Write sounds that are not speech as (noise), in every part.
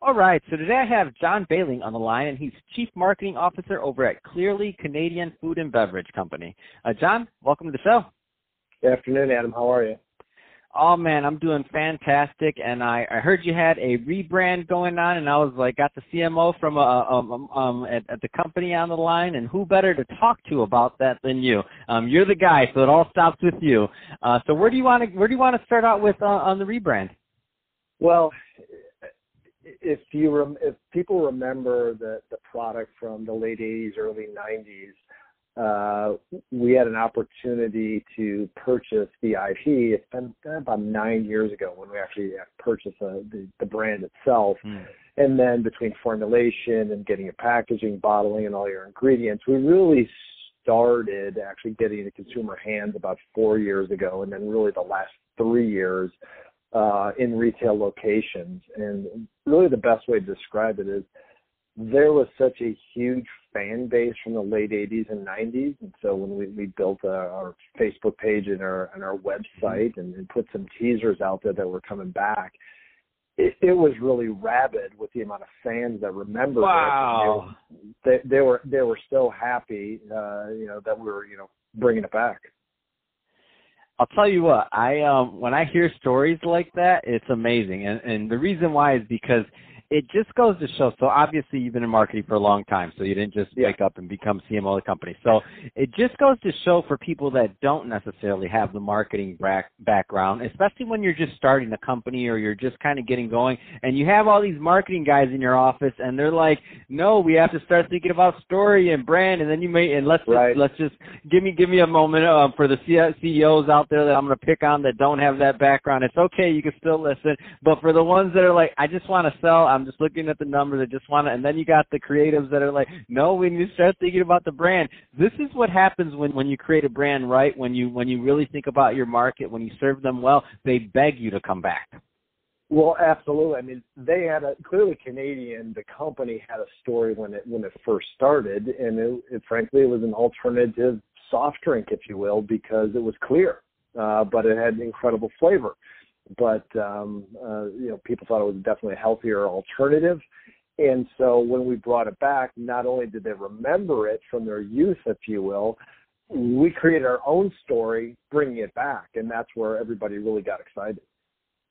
All right, so today I have John Behling on the line, and he's Chief Marketing Officer over at Clearly Canadian Food and Beverage Company. Uh, John, welcome to the show. Good afternoon, Adam. How are you? Oh man, I'm doing fantastic, and I, I heard you had a rebrand going on, and I was like, got the CMO from uh, um, um, um at, at the company on the line, and who better to talk to about that than you? Um, you're the guy, so it all stops with you. Uh, so where do you want to where do you want to start out with uh, on the rebrand? Well, if you rem- if people remember the the product from the late '80s, early '90s uh, we had an opportunity to purchase the IP. It's been about nine years ago when we actually purchased uh, the, the brand itself. Mm. And then between formulation and getting your packaging, bottling, and all your ingredients, we really started actually getting the consumer hands about four years ago, and then really the last three years uh, in retail locations. And really, the best way to describe it is there was such a huge fan base from the late 80s and 90s and so when we, we built uh, our facebook page and our and our website and, and put some teasers out there that were coming back it, it was really rabid with the amount of fans that remembered wow. it. They, they, they were they were so happy, uh, you know, that we were you know bringing it back. I'll tell you what, I um when I hear stories like that, it's amazing, and and the reason why is because it just goes to show. So obviously you've been in marketing for a long time, so you didn't just yeah. wake up and become CMO of the company. So it just goes to show for people that don't necessarily have the marketing back, background, especially when you're just starting a company or you're just kind of getting going, and you have all these marketing guys in your office, and they're like, "No, we have to start thinking about story and brand," and then you may and let's right. just, let's just give me give me a moment uh, for the CEOs out there that I'm going to pick on that don't have that background. It's okay, you can still listen, but for the ones that are like, I just want to sell. I'm just looking at the numbers. I just want to, and then you got the creatives that are like, no, when you start thinking about the brand, this is what happens when, when you create a brand right, when you, when you really think about your market, when you serve them well, they beg you to come back. Well, absolutely. I mean, they had a clearly Canadian. The company had a story when it when it first started, and it, it frankly it was an alternative soft drink, if you will, because it was clear, uh, but it had an incredible flavor but um, uh, you know people thought it was definitely a healthier alternative. And so when we brought it back, not only did they remember it from their youth, if you will, we created our own story bringing it back, and that's where everybody really got excited.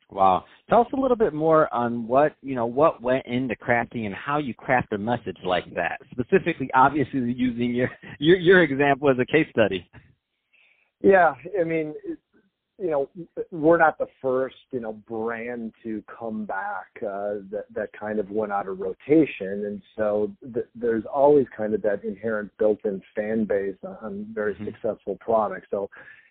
Wow. Tell us a little bit more on what, you know, what went into crafting and how you craft a message like that. Specifically, obviously using your your, your example as a case study. Yeah, I mean, you know, we're not the first, you know, brand to come back uh, that that kind of went out of rotation, and so th- there's always kind of that inherent built-in fan base on very mm-hmm. successful products. So,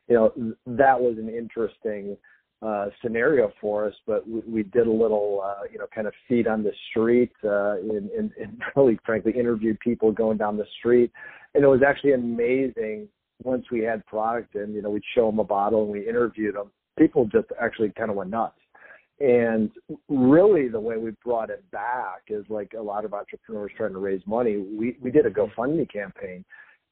you know, that was an interesting uh, scenario for us, but we, we did a little, uh, you know, kind of feet on the street, uh, and, and, and (laughs) really, frankly, interviewed people going down the street, and it was actually amazing once we had product and you know we'd show them a bottle and we interviewed them people just actually kind of went nuts. And really the way we brought it back is like a lot of entrepreneurs trying to raise money. We we did a mm-hmm. gofundme campaign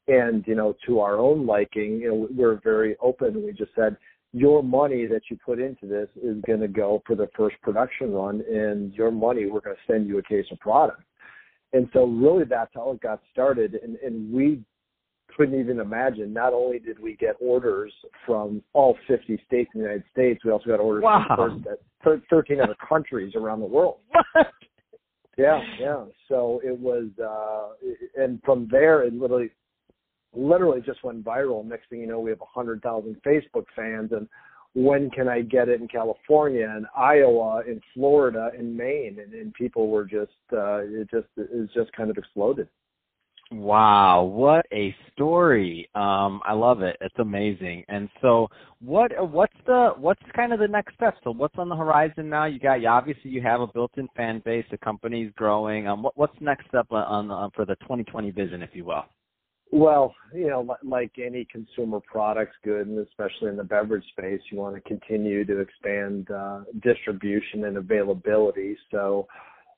and you know to our own liking you know we're very open. We just said your money that you put into this is going to go for the first production run and your money we're going to send you a case of product. And so really that's how it got started. And and we couldn't even imagine. Not only did we get orders from all 50 states in the United States, we also got orders wow. from 13 other countries around the world. What? Yeah, yeah. So it was, uh, and from there, it literally, literally just went viral. Next thing you know, we have 100,000 Facebook fans, and when can I get it in California and Iowa and Florida and Maine? And, and people were just, uh, it just, it just kind of exploded. Wow, what a story! Um, I love it. It's amazing. And so, what what's the what's kind of the next step? So, what's on the horizon now? You got you obviously you have a built-in fan base. The company's growing. Um, what, what's next up on, on for the 2020 vision, if you will? Well, you know, like any consumer products good, and especially in the beverage space, you want to continue to expand uh, distribution and availability. So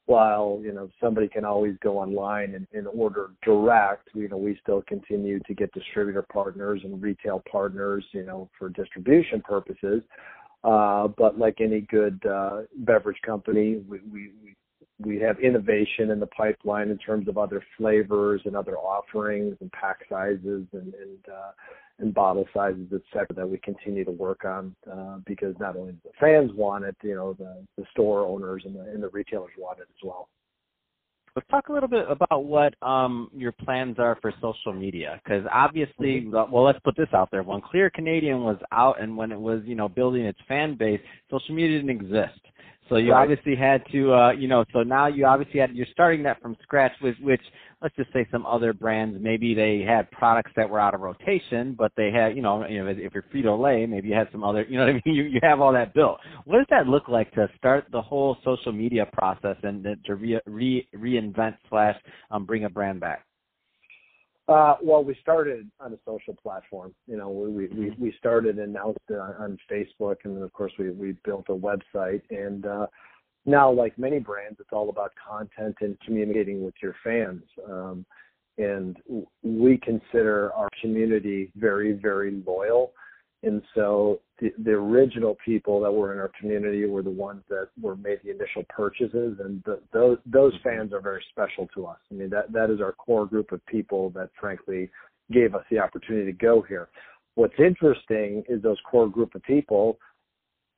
while you know somebody can always go online and, and order direct, you know we still continue to get distributor partners and retail partners, you know, for distribution purposes. Uh, but like any good uh, beverage company, we, we we have innovation in the pipeline in terms of other flavors and other offerings and pack sizes and and uh, and bottle sizes, et cetera, that we continue to work on uh, because not only the fans want it, you know, the, the store owners and the, and the retailers want it as well. Let's talk a little bit about what um, your plans are for social media, because obviously, mm-hmm. well, let's put this out there. When Clear Canadian was out and when it was, you know, building its fan base, social media didn't exist. So you right. obviously had to, uh, you know, so now you obviously had, you're starting that from scratch with, which, let's just say some other brands, maybe they had products that were out of rotation, but they had, you know, you know, if you're Frito Lay, maybe you had some other, you know what I (laughs) mean? You, you have all that built. What does that look like to start the whole social media process and to re, re, reinvent slash um, bring a brand back? Uh, well, we started on a social platform. You know, we we mm-hmm. we started and now on Facebook, and then of course we we built a website. And uh, now, like many brands, it's all about content and communicating with your fans. Um, and we consider our community very very loyal. And so the, the original people that were in our community were the ones that were made the initial purchases, and the, those those fans are very special to us. I mean that that is our core group of people that frankly gave us the opportunity to go here. What's interesting is those core group of people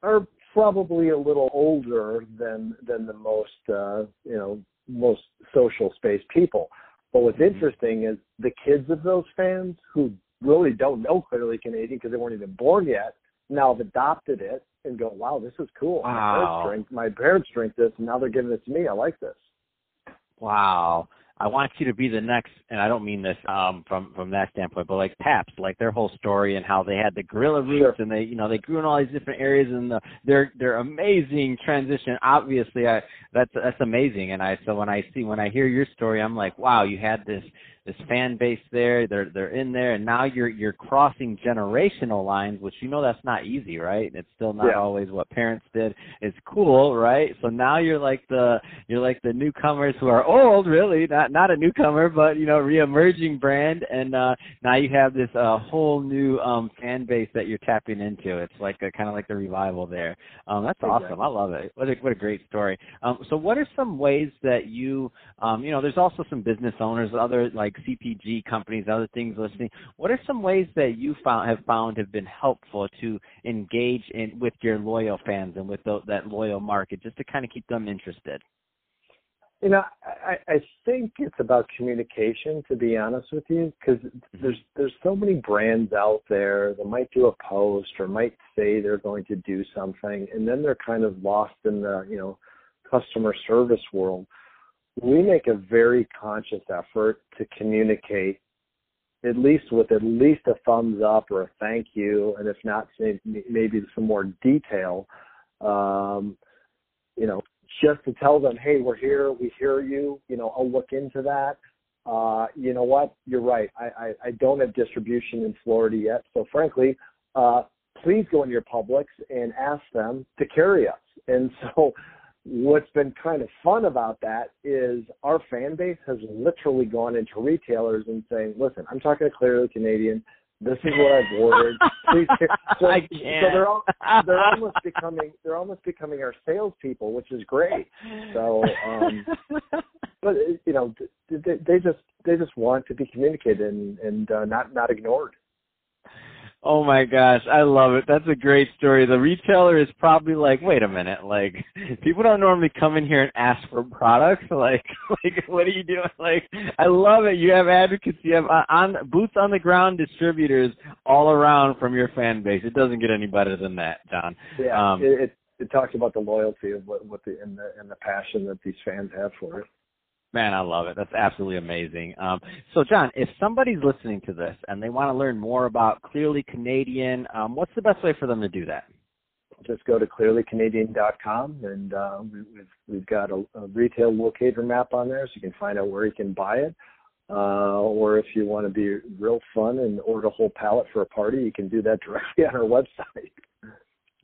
are probably a little older than than the most uh, you know most social space people. But what's mm-hmm. interesting is the kids of those fans who really don't know clearly Canadian because they weren't even born yet now have adopted it and go, wow, this is cool. Wow. My parents drink, my parents drink this, and now they're giving it to me. I like this. Wow. I want you to be the next, and I don't mean this um, from from that standpoint, but like Pabst, like their whole story and how they had the guerrilla roots and they, you know, they grew in all these different areas and the, their their amazing transition. Obviously, I that's that's amazing. And I so when I see when I hear your story, I'm like, wow, you had this this fan base there. They're they're in there, and now you're you're crossing generational lines, which you know that's not easy, right? It's still not yeah. always what parents did. It's cool, right? So now you're like the you're like the newcomers who are old, really not not a newcomer, but you know, reemerging brand, and uh, now you have this uh, whole new um, fan base that you're tapping into. It's like a kind of like the revival there. Um, that's exactly. awesome. I love it. What a what a great story. Um, so, what are some ways that you um, you know? There's also some business owners, other like CPG companies, other things listening. What are some ways that you found have found have been helpful to engage in with your loyal fans and with the, that loyal market, just to kind of keep them interested? You know, I, I think it's about communication. To be honest with you, because mm-hmm. there's there's so many brands out there that might do a post or might say they're going to do something, and then they're kind of lost in the you know customer service world we make a very conscious effort to communicate at least with at least a thumbs up or a thank you, and if not, maybe some more detail. Um, you know, just to tell them, hey, we're here, we hear you. You know, I'll look into that. Uh, you know what? You're right. I, I, I don't have distribution in Florida yet, so frankly, uh, please go into your Publix and ask them to carry us. And (laughs) so what's been kind of fun about that is our fan base has literally gone into retailers and saying, "Listen, I'm talking to clearly Canadian. This is what I've ordered. Please." (laughs) So, I can't. so they're all, they're almost (laughs) becoming they're almost becoming our salespeople, which is great. So, um, but you know, they, they just they just want to be communicated and, and uh, not not ignored. Oh my gosh, I love it. That's a great story. The retailer is probably like, wait a minute, like (laughs) people don't normally come in here and ask for products. (laughs) Like, (laughs) like what are you doing? Like, I love it. You have advocates. You have uh, on boots on the ground distributors all around from your fan base. It doesn't get any better than that, John. Yeah, um, it, it, it talks about the loyalty of what, what the and the and the passion that these fans have for it. Man, I love it. That's absolutely amazing. Um, so, John, if somebody's listening to this and they want to learn more about Clearly Canadian, um, what's the best way for them to do that? Just go to clearlycanadian.com and uh, we've, we've got a, a retail locator map on there so you can find out where you can buy it. Uh, or if you want to be real fun and order a whole pallet for a party, you can do that (laughs) directly on our website.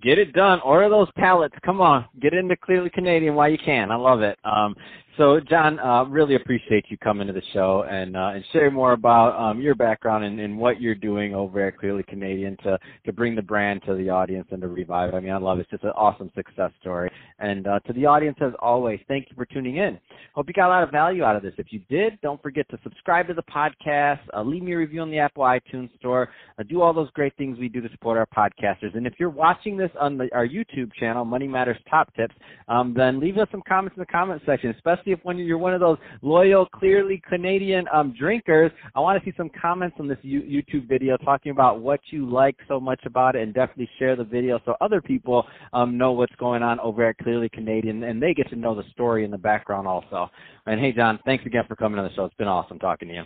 Get it done. Order those pallets. Come on, get into Clearly Canadian while you can. I love it. Um, so, John, uh, really appreciate you coming to the show and uh, and sharing more about um, your background and, and what you're doing over at Clearly Canadian to to bring the brand to the audience and to revive it. I mean, I love it. It's just an awesome success story. And uh, to the audience, as always, thank you for tuning in. Hope you got a lot of value out of this. If you did, don't forget to subscribe to the podcast, uh, leave me a review on the Apple iTunes Store, do all those great things we do to support our podcasters. And if you're watching this on the, our YouTube channel, Money Matters Top Tips, um, then leave us some comments in the comment section, especially especially if when you're one of those loyal, clearly Canadian um, drinkers. I want to see some comments on this YouTube video talking about what you like so much about it, and definitely share the video so other people um, know what's going on over at Clearly Canadian, and they get to know the story in the background also. And hey, John, thanks again for coming on the show. It's been awesome talking to you.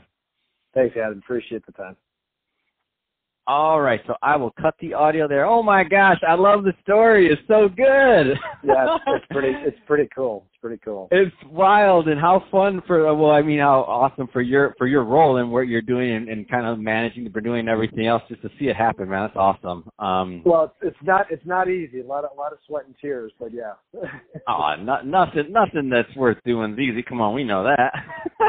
Thanks, Adam. Appreciate the time. All right, so I will cut the audio there. Oh my gosh, I love the story. It's so good. yeah, it's (laughs) pretty. It's pretty cool pretty cool. It's wild and how fun for well, I mean, how awesome for your for your role and what you're doing and, and kind of managing the doing everything else just to see it happen, man. That's awesome. Um, well, it's, it's not it's not easy. A lot of a lot of sweat and tears, but yeah. (laughs) oh, not, nothing nothing that's worth doing is easy. Come on, we know that.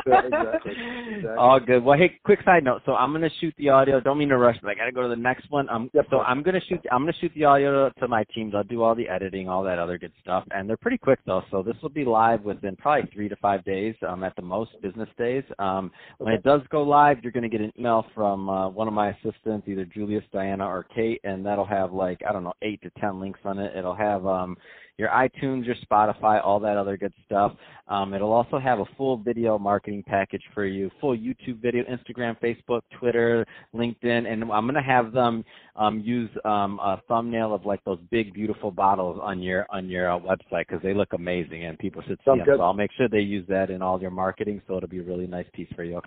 exactly, exactly. All good. Well, hey, quick side note. So I'm gonna shoot the audio. Don't mean to rush, but I gotta go to the next one. Um, yep, so I'm gonna shoot. I'm gonna shoot the audio to, to my teams. I'll do all the editing, all that other good stuff, and they're pretty quick though. So this will be be live within probably three to five days um, at the most business days. Um, when it does go live, you're going to get an email from uh, one of my assistants, either Julius, Diana, or Kate, and that'll have like I don't know eight to ten links on it. It'll have um, your iTunes, your Spotify, all that other good stuff. Um, it'll also have a full video marketing package for you, full YouTube video, Instagram, Facebook, Twitter, LinkedIn, and I'm going to have them um, use um, a thumbnail of like those big beautiful bottles on your on your uh, website because they look amazing and people should see Sounds them. Good. So I'll make sure they use that in all your marketing, so it'll be a really nice piece for you.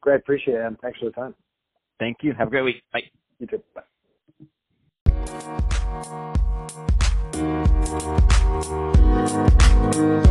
Great, appreciate it, and thanks for the time. Thank you. Have a great week. Bye. You too. Bye. Thank you.